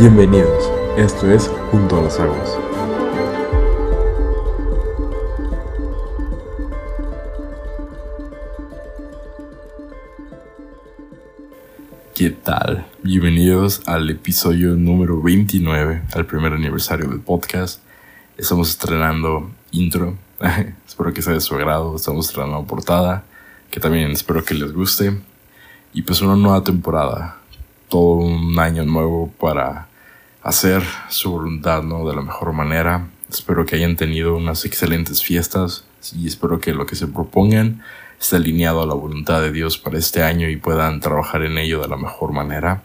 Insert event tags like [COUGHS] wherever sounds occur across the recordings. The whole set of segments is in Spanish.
Bienvenidos, esto es Junto a las Aguas. ¿Qué tal? Bienvenidos al episodio número 29, al primer aniversario del podcast. Estamos estrenando intro, [LAUGHS] espero que sea de su agrado, estamos estrenando portada, que también espero que les guste. Y pues una nueva temporada, todo un año nuevo para hacer su voluntad ¿no? de la mejor manera. Espero que hayan tenido unas excelentes fiestas y espero que lo que se propongan esté alineado a la voluntad de Dios para este año y puedan trabajar en ello de la mejor manera.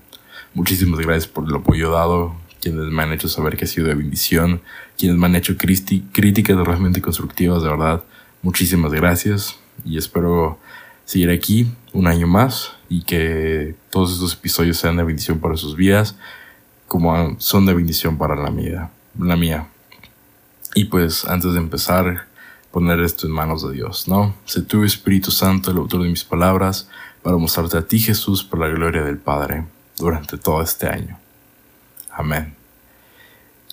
Muchísimas gracias por el apoyo dado, quienes me han hecho saber que ha sido de bendición, quienes me han hecho críticas realmente constructivas, de verdad. Muchísimas gracias y espero seguir aquí un año más y que todos estos episodios sean de bendición para sus vidas como son de bendición para la mía, la mía. Y pues antes de empezar, poner esto en manos de Dios, ¿no? Sé tú, Espíritu Santo, el autor de mis palabras, para mostrarte a ti, Jesús, por la gloria del Padre, durante todo este año. Amén.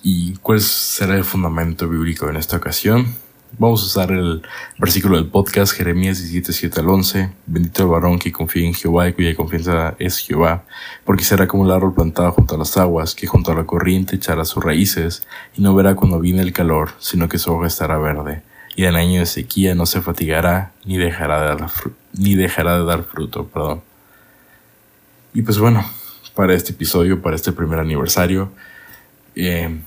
¿Y cuál será el fundamento bíblico en esta ocasión? Vamos a usar el versículo del podcast Jeremías 17, 7 al 11. Bendito el varón que confía en Jehová y cuya confianza es Jehová, porque será como el árbol plantado junto a las aguas, que junto a la corriente echará sus raíces, y no verá cuando viene el calor, sino que su hoja estará verde, y en año de sequía no se fatigará, ni dejará de dar, ni dejará de dar fruto. Perdón. Y pues bueno, para este episodio, para este primer aniversario, eh,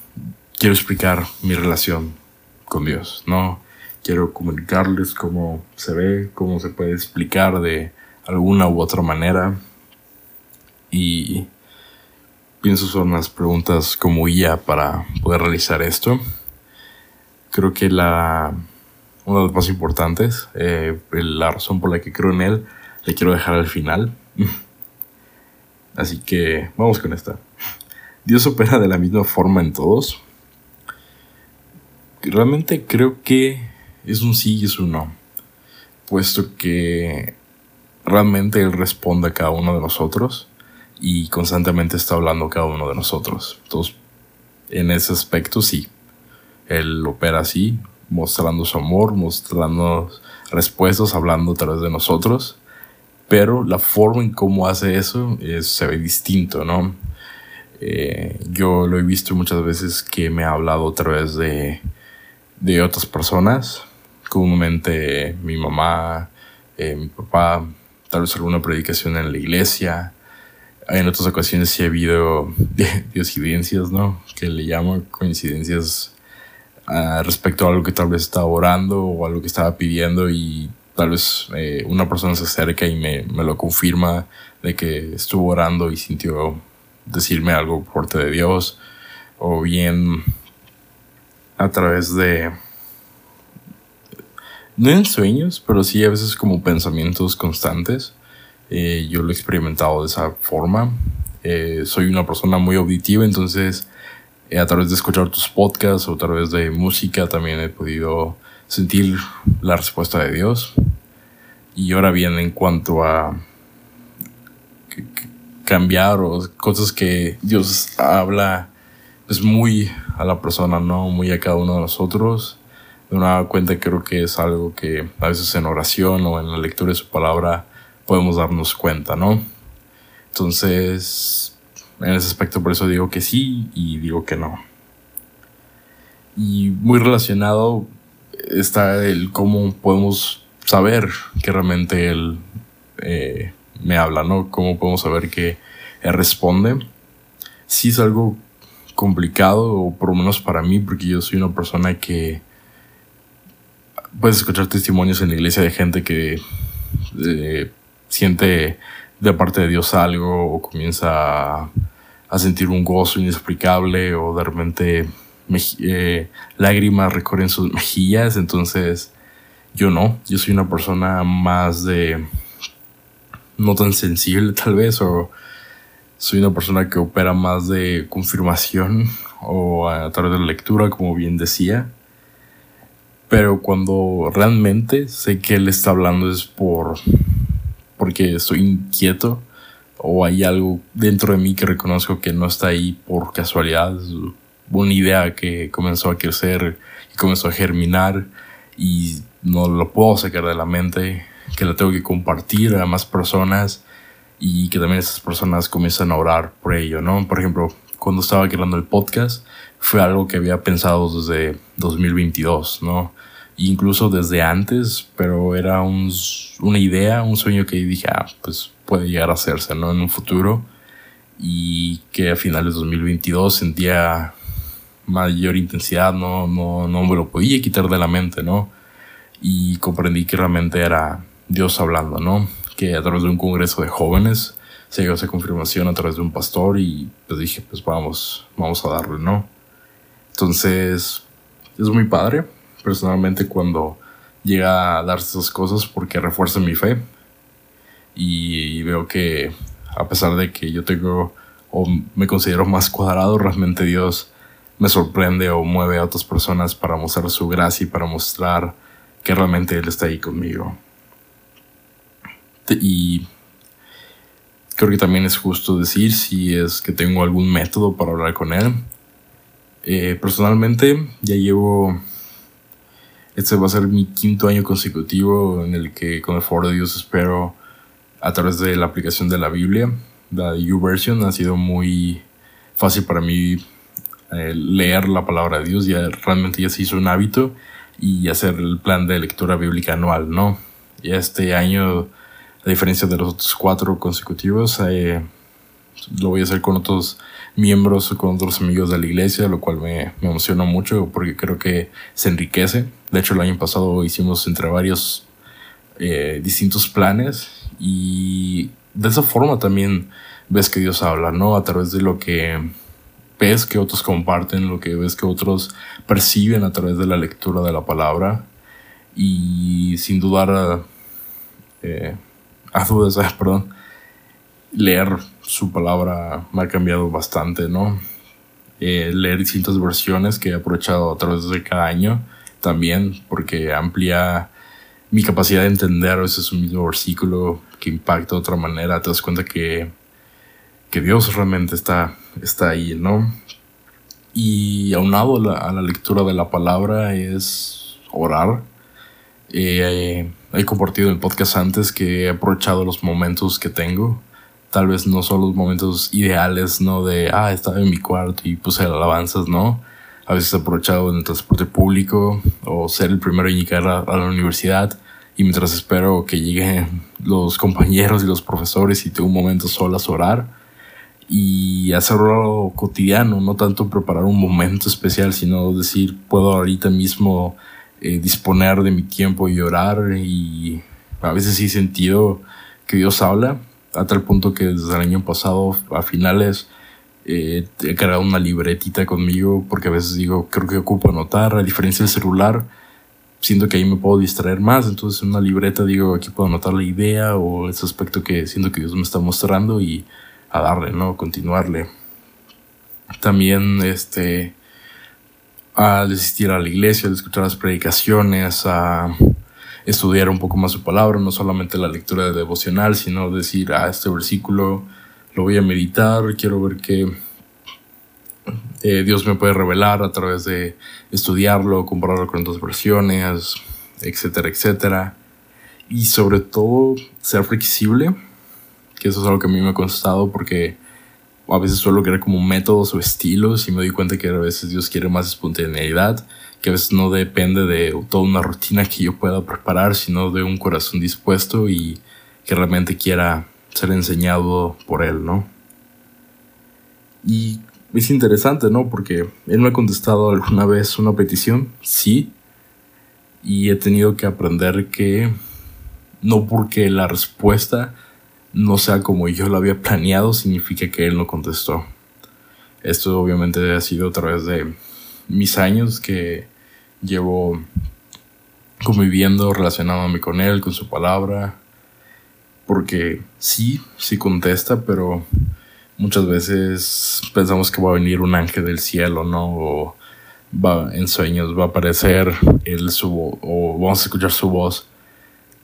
quiero explicar mi relación con Dios, ¿no? Quiero comunicarles cómo se ve, cómo se puede explicar de alguna u otra manera. Y pienso son las preguntas como guía para poder realizar esto. Creo que la, una de las más importantes, eh, la razón por la que creo en él, le quiero dejar al final. [LAUGHS] Así que vamos con esta. Dios opera de la misma forma en todos realmente creo que es un sí y es un no. Puesto que realmente Él responde a cada uno de nosotros y constantemente está hablando a cada uno de nosotros. Entonces, en ese aspecto sí. Él opera así, mostrando su amor, mostrando respuestas, hablando a través de nosotros. Pero la forma en cómo hace eso se ve distinto, ¿no? Eh, yo lo he visto muchas veces que me ha hablado a través de de otras personas, comúnmente mi mamá, eh, mi papá, tal vez alguna predicación en la iglesia. En otras ocasiones sí ha habido [LAUGHS] diosidencias, ¿no? Que le llamo coincidencias uh, respecto a algo que tal vez estaba orando o algo que estaba pidiendo y tal vez eh, una persona se acerca y me, me, lo confirma de que estuvo orando y sintió decirme algo parte de Dios o bien a través de... No en sueños, pero sí a veces como pensamientos constantes. Eh, yo lo he experimentado de esa forma. Eh, soy una persona muy auditiva, entonces eh, a través de escuchar tus podcasts o a través de música también he podido sentir la respuesta de Dios. Y ahora bien, en cuanto a cambiar o cosas que Dios habla es muy a la persona, ¿no? Muy a cada uno de nosotros. De una cuenta creo que es algo que a veces en oración o en la lectura de su palabra podemos darnos cuenta, ¿no? Entonces, en ese aspecto por eso digo que sí y digo que no. Y muy relacionado está el cómo podemos saber que realmente él eh, me habla, ¿no? Cómo podemos saber que él responde. Sí es algo complicado, o por lo menos para mí, porque yo soy una persona que puedes escuchar testimonios en la iglesia de gente que eh, siente de parte de Dios algo o comienza a, sentir un gozo inexplicable o de repente eh, lágrimas recorren sus mejillas. Entonces, yo no, yo soy una persona más de no tan sensible tal vez o soy una persona que opera más de confirmación o a través de la lectura, como bien decía. Pero cuando realmente sé que él está hablando es por porque estoy inquieto o hay algo dentro de mí que reconozco que no está ahí por casualidad. Una idea que comenzó a crecer y comenzó a germinar y no lo puedo sacar de la mente, que la tengo que compartir a más personas y que también esas personas comienzan a orar por ello, ¿no? Por ejemplo, cuando estaba creando el podcast, fue algo que había pensado desde 2022, ¿no? Incluso desde antes, pero era un, una idea, un sueño que dije, ah, pues puede llegar a hacerse, ¿no? En un futuro. Y que a finales de 2022 sentía mayor intensidad, no, no, no me lo podía quitar de la mente, ¿no? Y comprendí que realmente era Dios hablando, ¿no? Que a través de un congreso de jóvenes se llegó esa confirmación a través de un pastor y pues dije, pues vamos, vamos a darle, ¿no? Entonces, es muy padre, personalmente, cuando llega a darse esas cosas porque refuerza mi fe y veo que a pesar de que yo tengo o me considero más cuadrado, realmente Dios me sorprende o mueve a otras personas para mostrar su gracia y para mostrar que realmente Él está ahí conmigo. Y creo que también es justo decir si es que tengo algún método para hablar con Él. Eh, personalmente ya llevo, este va a ser mi quinto año consecutivo en el que con el favor de Dios espero a través de la aplicación de la Biblia, la YouVersion, ha sido muy fácil para mí eh, leer la palabra de Dios, ya realmente ya se hizo un hábito y hacer el plan de lectura bíblica anual, ¿no? Y este año, a diferencia de los otros cuatro consecutivos, eh, lo voy a hacer con otros miembros, con otros amigos de la iglesia, lo cual me, emociona mucho porque creo que se enriquece. De hecho, el año pasado hicimos entre varios eh, distintos planes y de esa forma también ves que Dios habla, ¿no? A través de lo que ves que otros comparten, lo que ves que otros perciben a través de la lectura de la palabra. Y sin dudar, eh, a dudas, [LAUGHS] perdón, leer su palabra me ha cambiado bastante, ¿no? Eh, leer distintas versiones que he aprovechado a través de cada año también, porque amplía mi capacidad de entender ese es un mismo versículo que impacta de otra manera. Te das cuenta que, que Dios realmente está está ahí, ¿no? Y aunado a la, a la lectura de la palabra es orar. Eh, he compartido en el podcast antes que he aprovechado los momentos que tengo. Tal vez no son los momentos ideales, ¿no? De, ah, estaba en mi cuarto y puse alabanzas, ¿no? A veces he aprovechado en el transporte público o ser el primero en llegar a, a la universidad y mientras espero que lleguen los [LAUGHS] compañeros y los profesores y tengo un momento solo a orar y hacerlo cotidiano, no tanto preparar un momento especial, sino decir, puedo ahorita mismo eh, disponer de mi tiempo y orar y a veces sí he sentido que Dios habla, a tal punto que desde el año pasado a finales eh, he cargado una libretita conmigo porque a veces digo, creo que ocupo anotar, a diferencia del celular, siento que ahí me puedo distraer más, entonces en una libreta digo, aquí puedo anotar la idea o ese aspecto que siento que Dios me está mostrando y a darle, ¿no? Continuarle. También, este, al asistir a la iglesia, al escuchar las predicaciones, a estudiar un poco más su palabra, no solamente la lectura de devocional, sino decir, ah, este versículo lo voy a meditar, quiero ver qué eh, Dios me puede revelar a través de estudiarlo, compararlo con otras versiones, etcétera, etcétera. Y sobre todo, ser flexible que eso es algo que a mí me ha costado porque a veces suelo querer como métodos o estilos y me doy cuenta que a veces Dios quiere más espontaneidad, que a veces no depende de toda una rutina que yo pueda preparar, sino de un corazón dispuesto y que realmente quiera ser enseñado por Él, ¿no? Y es interesante, ¿no? Porque Él me ha contestado alguna vez una petición, sí, y he tenido que aprender que no porque la respuesta no sea como yo lo había planeado, significa que él no contestó. Esto obviamente ha sido a través de mis años que llevo conviviendo, relacionándome con él, con su palabra. Porque sí, sí contesta, pero muchas veces pensamos que va a venir un ángel del cielo, ¿no? O va en sueños, va a aparecer él su, o vamos a escuchar su voz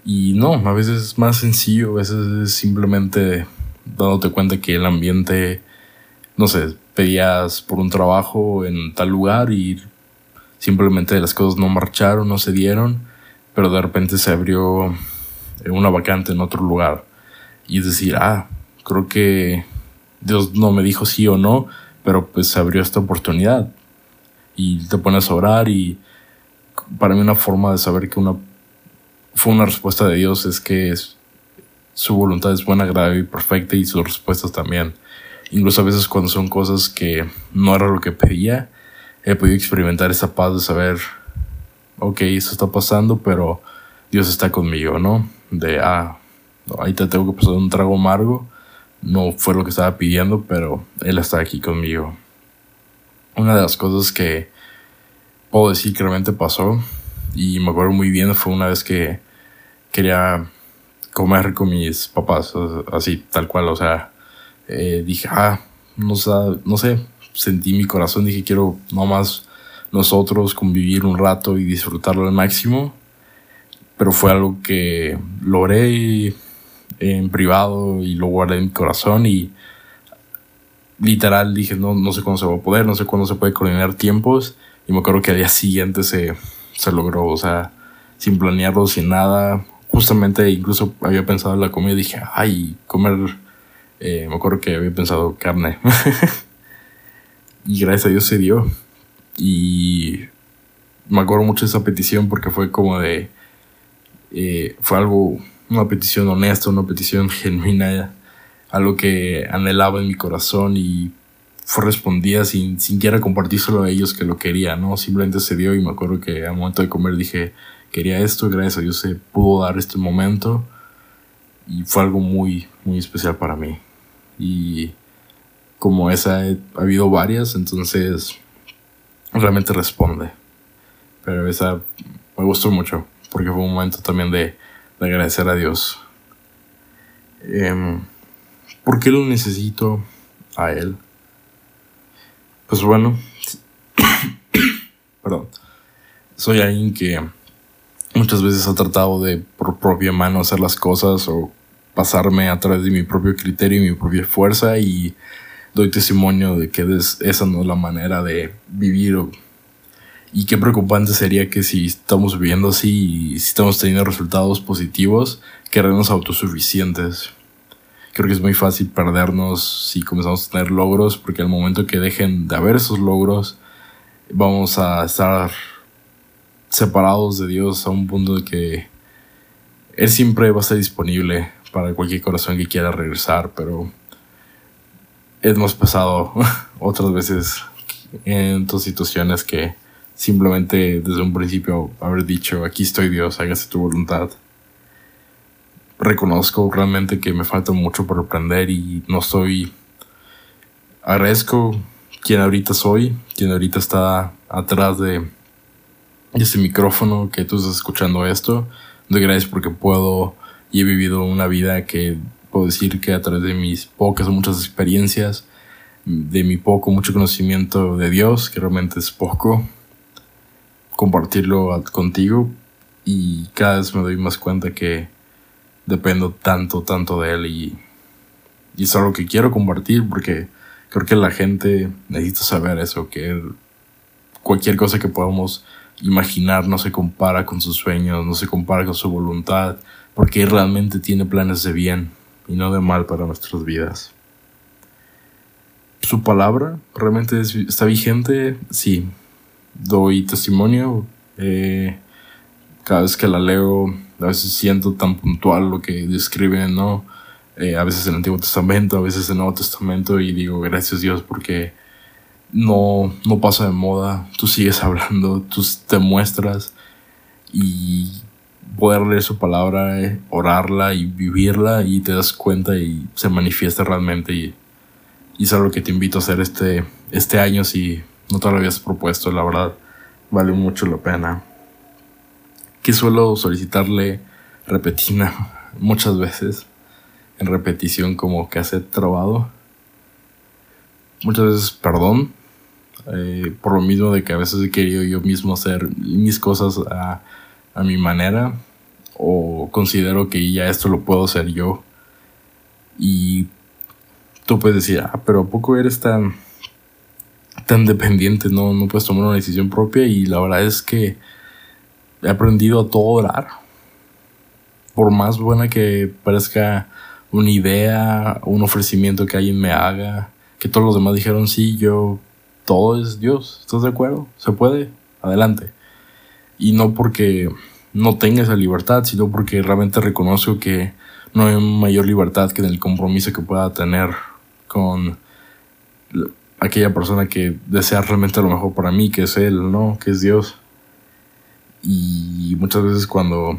y no, a veces es más sencillo, a veces es simplemente dándote cuenta que el ambiente, no sé, pedías por un trabajo en tal lugar y simplemente las cosas no marcharon, no se dieron, pero de repente se abrió una vacante en otro lugar. Y es decir, ah, creo que Dios no me dijo sí o no, pero pues se abrió esta oportunidad. Y te pones a orar y para mí una forma de saber que una fue una respuesta de Dios es que su voluntad es buena, agradable y perfecta y sus respuestas también. Incluso a veces cuando son cosas que no era lo que pedía, he podido experimentar esa paz de saber, ok, esto está pasando, pero Dios está conmigo, ¿no? De, ah, ahí te tengo que pasar un trago amargo. No fue lo que estaba pidiendo, pero Él está aquí conmigo. Una de las cosas que puedo decir que realmente pasó, y me acuerdo muy bien, fue una vez que quería comer con mis papás, así, tal cual, o sea, eh, dije, ah, no, no sé, sentí mi corazón, dije, quiero nomás nosotros convivir un rato y disfrutarlo al máximo, pero fue algo que logré en privado y lo guardé en mi corazón y literal dije, no, no sé cuándo se va a poder, no sé cuándo se puede coordinar tiempos y me acuerdo que al día siguiente se, se logró, o sea, sin planearlo, sin nada. Justamente incluso había pensado en la comida y dije, ay, comer, eh, me acuerdo que había pensado carne. [LAUGHS] y gracias a Dios se dio. Y me acuerdo mucho de esa petición porque fue como de, eh, fue algo, una petición honesta, una petición [LAUGHS] genuina, algo que anhelaba en mi corazón y fue respondida sin siquiera compartírselo a ellos que lo quería, ¿no? Simplemente se dio y me acuerdo que al momento de comer dije, quería esto, gracias a Dios se pudo dar este momento y fue algo muy, muy especial para mí. Y como esa ha habido varias, entonces realmente responde. Pero esa me gustó mucho porque fue un momento también de, agradecer a Dios. Eh, ¿Por qué lo necesito a Él? Pues bueno, [COUGHS] perdón, soy alguien que muchas veces ha tratado de por propia mano hacer las cosas o pasarme a través de mi propio criterio y mi propia fuerza y doy testimonio de que esa no es la manera de vivir y qué preocupante sería que si estamos viviendo así y si estamos teniendo resultados positivos, queremos autosuficientes. Creo que es muy fácil perdernos si comenzamos a tener logros, porque al momento que dejen de haber esos logros, vamos a estar separados de Dios a un punto de que Él siempre va a estar disponible para cualquier corazón que quiera regresar, pero es más pesado [LAUGHS] otras veces en otras situaciones que simplemente desde un principio haber dicho, aquí estoy Dios, hágase tu voluntad reconozco realmente que me falta mucho por aprender y no soy... Agradezco quien ahorita soy, quien ahorita está atrás de este micrófono que tú estás escuchando esto. Doy gracias porque puedo y he vivido una vida que puedo decir que a través de mis pocas o muchas experiencias, de mi poco, mucho conocimiento de Dios, que realmente es poco, compartirlo contigo y cada vez me doy más cuenta que dependo tanto, tanto de él y, y es algo que quiero compartir porque creo que la gente necesita saber eso, que cualquier cosa que podamos imaginar no se compara con sus sueños, no se compara con su voluntad, porque realmente tiene planes de bien y no de mal para nuestras vidas. Su palabra realmente está vigente, sí. Doy testimonio. Eh, cada vez que la leo a veces siento tan puntual lo que describen, ¿no? Eh, a veces en el Antiguo Testamento, a veces en el Nuevo Testamento y digo, gracias Dios porque no, no pasa de moda, tú sigues [LAUGHS] hablando, tú te muestras y poder leer su palabra, eh, orarla y vivirla y te das cuenta y se manifiesta realmente y, es algo que te invito a hacer este, este año si no te lo habías propuesto, la verdad vale mucho la pena. Que suelo solicitarle repetina [LAUGHS] muchas veces en repetición como que hace trabado. Muchas veces perdón, eh, por lo mismo de que a veces he querido yo mismo hacer mis cosas a, a mi manera o considero que ya esto lo puedo hacer yo y tú puedes decir, ah, pero ¿a poco eres tan, tan dependiente? No, no puedes tomar una decisión propia y la verdad es que he aprendido a todo orar. Por más buena que parezca una idea, un ofrecimiento que alguien me haga, que todos los demás dijeron sí, yo, todo es Dios, ¿estás de acuerdo? Se puede, adelante. Y no porque no tenga esa libertad, sino porque realmente reconozco que no hay mayor libertad que en el compromiso que pueda tener con aquella persona que desea realmente lo mejor para mí, que es Él, ¿no? Que es Dios. Y muchas veces cuando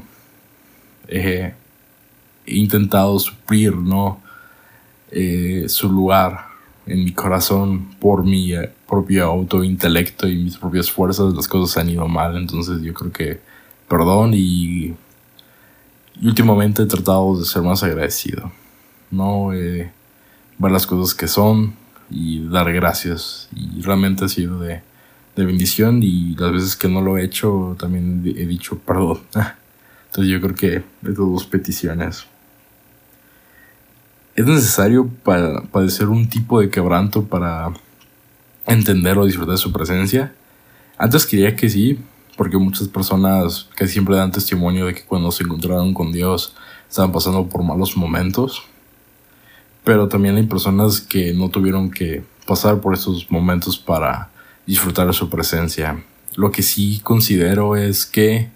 he intentado suplir, ¿no? Eh, su lugar en mi corazón por mi eh, propio autointelecto y mis propias fuerzas, las cosas han ido mal. Entonces yo creo que perdón y, últimamente he tratado de ser más agradecido. No ver las cosas que son y dar gracias. Y realmente ha sido de de bendición y las veces que no lo he hecho también he dicho perdón. [LAUGHS] Entonces yo creo que estas dos peticiones. ¿Es necesario para padecer un tipo de quebranto para entender o disfrutar de su presencia? Antes quería que sí, porque muchas personas que siempre dan testimonio de que cuando se encontraron con Dios estaban pasando por malos momentos. Pero también hay personas que no tuvieron que pasar por esos momentos para disfrutar de su presencia. Lo que sí considero es que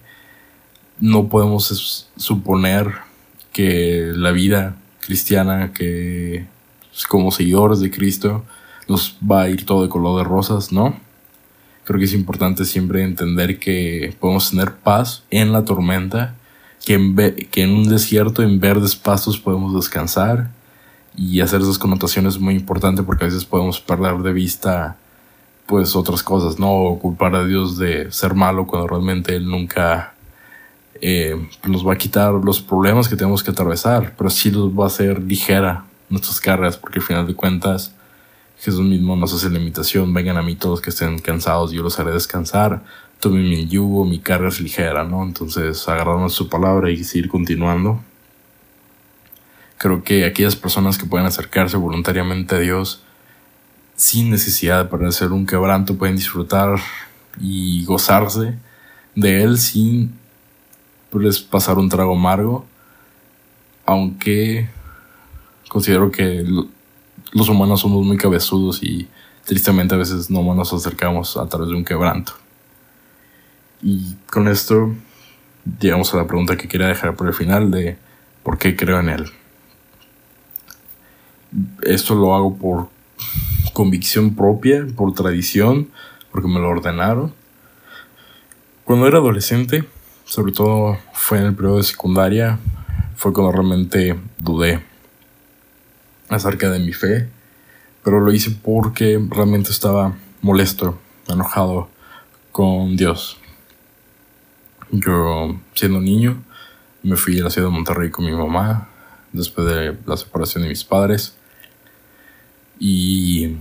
no podemos suponer que la vida cristiana, que como seguidores de Cristo, nos va a ir todo de color de rosas, ¿no? Creo que es importante siempre entender que podemos tener paz en la tormenta, que en, que en un desierto, en verdes pastos, podemos descansar y hacer esas connotaciones es muy importante porque a veces podemos perder de vista pues otras cosas, no culpar a Dios de ser malo cuando realmente Él nunca eh, nos va a quitar los problemas que tenemos que atravesar, pero sí los va a hacer ligera nuestras cargas, porque al final de cuentas Jesús mismo nos hace la invitación, vengan a mí todos que estén cansados, yo los haré descansar, tomen mi yugo, mi carga es ligera, ¿no? Entonces agarrarnos su palabra y seguir continuando. Creo que aquellas personas que pueden acercarse voluntariamente a Dios, sin necesidad de parecer un quebranto, pueden disfrutar y gozarse de él sin pues, pasar un trago amargo. Aunque considero que los humanos somos muy cabezudos y tristemente a veces no nos acercamos a través de un quebranto. Y con esto llegamos a la pregunta que quería dejar por el final de por qué creo en él. Esto lo hago por convicción propia, por tradición, porque me lo ordenaron. Cuando era adolescente, sobre todo fue en el periodo de secundaria, fue cuando realmente dudé acerca de mi fe, pero lo hice porque realmente estaba molesto, enojado con Dios. Yo, siendo niño, me fui a la ciudad de Monterrey con mi mamá, después de la separación de mis padres. Y.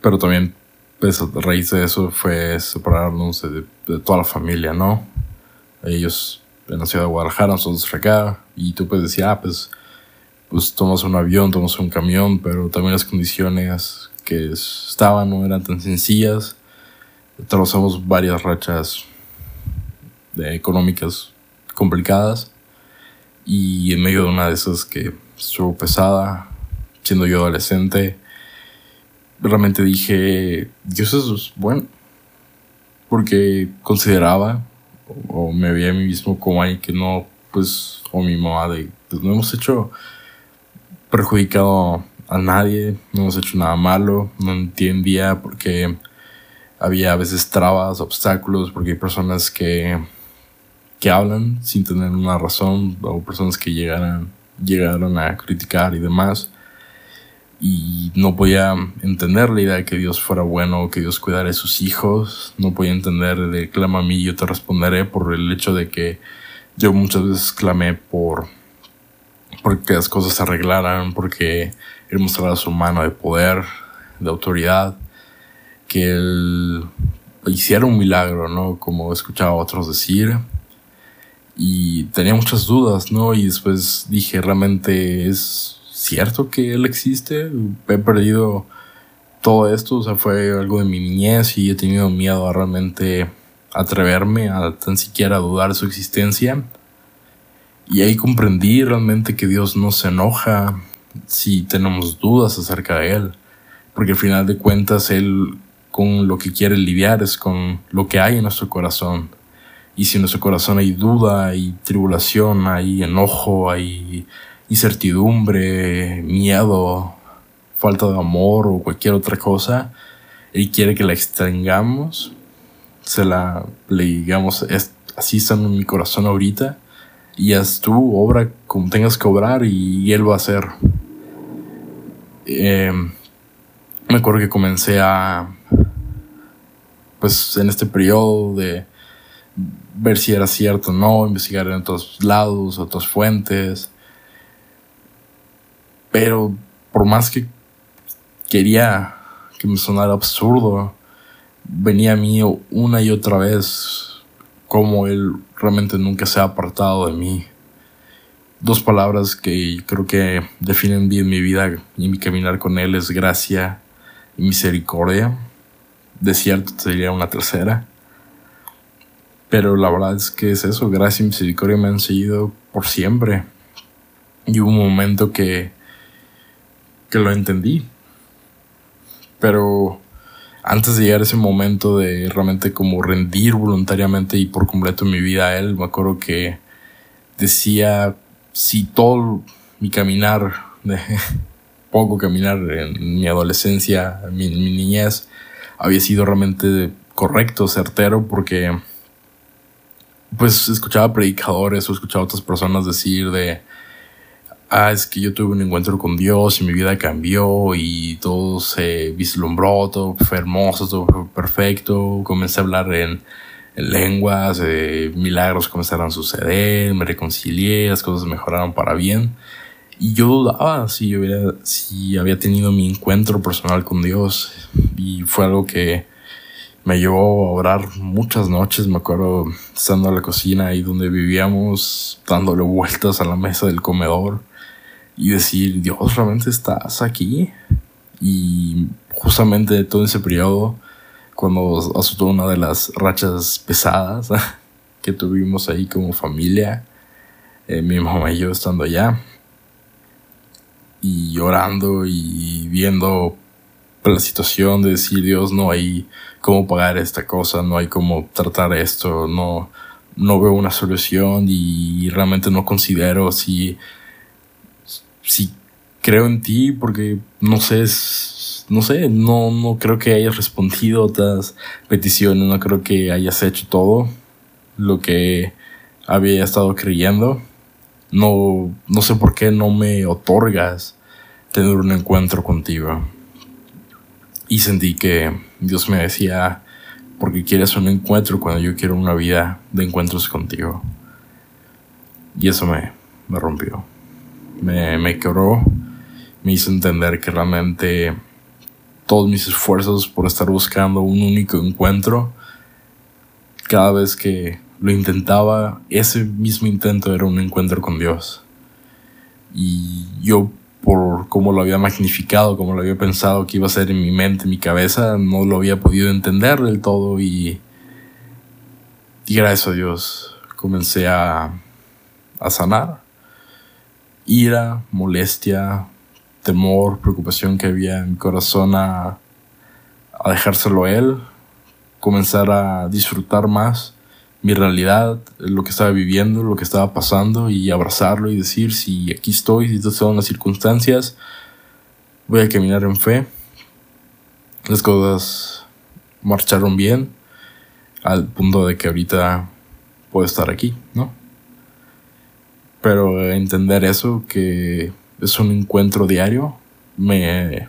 Pero también, pues, a raíz de eso fue separarnos de, toda la familia, ¿no? Ellos en la ciudad de Guadalajara, nosotros acá, y tú puedes decir, ah, pues, pues tomas un avión, tomas un camión, pero también las condiciones que estaban no eran tan sencillas. Atravesamos varias rachas de económicas complicadas y en medio de una de esas que estuvo pesada, siendo yo adolescente, realmente dije, Dios es bueno, porque consideraba o, me veía a mí mismo como alguien que no, pues, o mi mamá, de, pues no hemos hecho perjudicado a nadie, no hemos hecho nada malo, no entendía porque había a veces trabas, obstáculos, porque hay personas que, que hablan sin tener una razón, o personas que llegaran, llegaron a criticar y demás y no podía entender la idea de que Dios fuera bueno, que Dios cuidara de sus hijos, no podía entender de clama a mí yo te responderé por el hecho de que yo muchas veces clamé por porque las cosas se arreglaran, porque Él mostrara su mano de poder, de autoridad, que Él hiciera un milagro, ¿no? Como escuchaba a otros decir. Y tenía muchas dudas, ¿no? Y después dije, realmente es cierto que Él existe. He perdido todo esto, o sea, fue algo de mi niñez y he tenido miedo a realmente atreverme a tan siquiera dudar su existencia. Y ahí comprendí realmente que Dios no se enoja si tenemos dudas acerca de Él. Porque al final de cuentas Él con lo que quiere lidiar es con lo que hay en nuestro corazón. Y si en nuestro corazón hay duda, hay tribulación, hay enojo, hay incertidumbre, miedo, falta de amor o cualquier otra cosa, Él quiere que la extengamos, se la le digamos, así está en mi corazón ahorita, y haz tú, obra como tengas que obrar y, Él va a hacer. Em, me acuerdo que comencé a, pues en este periodo de ver si era cierto o no, investigar en otros lados, otras fuentes. Pero por más que quería que me sonara absurdo, venía a mí una y otra vez como él realmente nunca se ha apartado de mí. Dos palabras que creo que definen bien mi vida y mi caminar con él es gracia y misericordia. De cierto sería una tercera. Pero la verdad es que es eso, gracia y misericordia me han seguido por siempre. Y hubo un momento que, que lo entendí. Pero antes de llegar a ese momento de realmente como rendir voluntariamente y por completo mi vida a Él, me acuerdo que decía, si todo mi caminar, [LAUGHS] de poco caminar en mi adolescencia, en mi, mi niñez, había sido realmente correcto, certero, porque pues escuchaba predicadores o escuchaba otras personas decir de ah, es que yo tuve un encuentro con Dios y mi vida cambió y todo se vislumbró, todo fue hermoso, todo fue perfecto, comencé a hablar en, lenguas, eh, milagros comenzaron a suceder, me reconcilié, las cosas mejoraron para bien. Y yo dudaba si, yo hubiera, si había tenido mi encuentro personal con Dios. Y fue algo que me llevó a orar muchas noches. Me acuerdo estando en la cocina ahí donde vivíamos, dándole vueltas a la mesa del comedor y decir, Dios, realmente estás aquí. Y justamente todo ese periodo, cuando azotó una de las rachas pesadas [LAUGHS] que tuvimos ahí como familia, eh, mi mamá y yo estando allá, y llorando y viendo la situación de decir, Dios, no hay cómo pagar esta cosa, no hay cómo tratar esto, no, no veo una solución y realmente no considero si si creo en ti porque no sé, no sé, no, no creo que hayas respondido a otras peticiones, no creo que hayas hecho todo lo que había estado creyendo. No, no sé por qué no me otorgas tener un encuentro contigo. Y sentí que Dios me decía, porque quieres un encuentro cuando yo quiero una vida de encuentros contigo. Y eso me, me rompió me, me quebró, me hizo entender que realmente todos mis esfuerzos por estar buscando un único encuentro, cada vez que lo intentaba, ese mismo intento era un encuentro con Dios. Y yo, por cómo lo había magnificado, como lo había pensado que iba a ser en mi mente, en mi cabeza, no lo había podido entender del todo y, y gracias a Dios comencé a, a sanar ira, molestia, temor, preocupación que había en mi corazón a, a dejárselo a él, comenzar a disfrutar más mi realidad, lo que estaba viviendo, lo que estaba pasando y abrazarlo y decir si aquí estoy, si estas son las circunstancias, voy a caminar en fe. Las cosas marcharon bien al punto de que ahorita puedo estar aquí, ¿no? Pero entender eso, que es un encuentro diario, me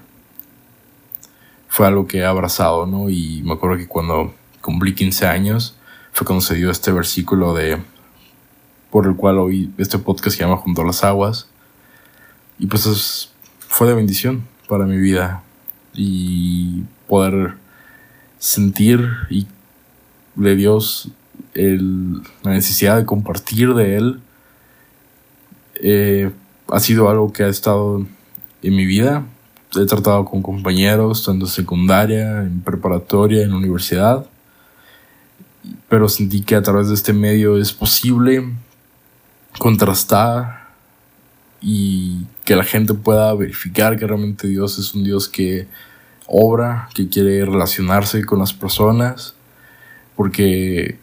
fue algo que he abrazado, ¿no? Y me acuerdo que cuando cumplí 15 años fue cuando se dio este versículo de por el cual hoy este podcast se llama Junto a las Aguas. Y pues fue de bendición para mi vida y poder sentir y de Dios la necesidad de compartir de Él eh, ha sido algo que ha estado en mi vida. He tratado con compañeros, tanto en secundaria, en preparatoria, en universidad. Pero sentí que a través de este medio es posible contrastar y que la gente pueda verificar que realmente Dios es un Dios que obra, que quiere relacionarse con las personas, porque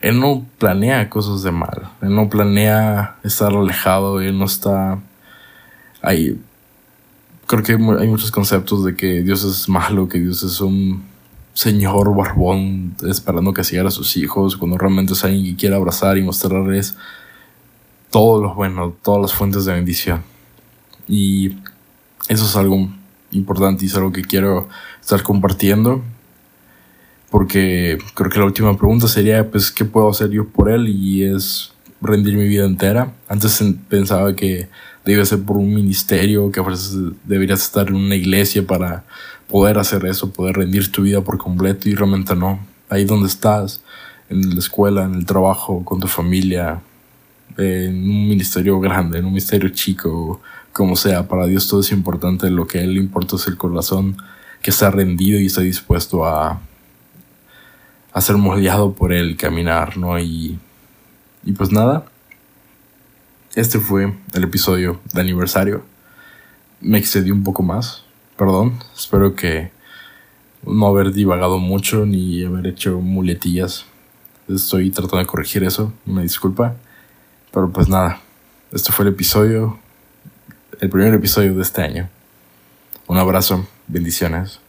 Él no planea cosas de mal, Él no planea estar alejado, Él no está ahí. Creo que hay muchos conceptos de que Dios es malo, que Dios es un señor barbón esperando que siga a sus hijos, cuando realmente es alguien que quiere abrazar y mostrarles todo lo bueno, todas las fuentes de bendición. Y eso es algo importante y es algo que quiero estar compartiendo. Porque creo que la última pregunta sería, pues, ¿qué puedo hacer yo por él? Y es rendir mi vida entera. Antes pensaba que debía ser por un ministerio, que a veces deberías estar en una iglesia para poder hacer eso, poder rendir tu vida por completo y realmente no. Ahí donde estás, en la escuela, en el trabajo, con tu familia, en un ministerio grande, en un ministerio chico, como sea, para Dios todo es importante, lo que a Él le importa es el corazón que está rendido y está dispuesto a, a ser moldeado por Él, caminar, ¿no? Y, y pues nada, este fue el episodio de aniversario. Me excedí un poco más, perdón, espero que no haber divagado mucho ni haber hecho muletillas. Estoy tratando de corregir eso, me disculpa. Pero pues nada, este fue el episodio, el primer episodio de este año. Un abrazo, bendiciones.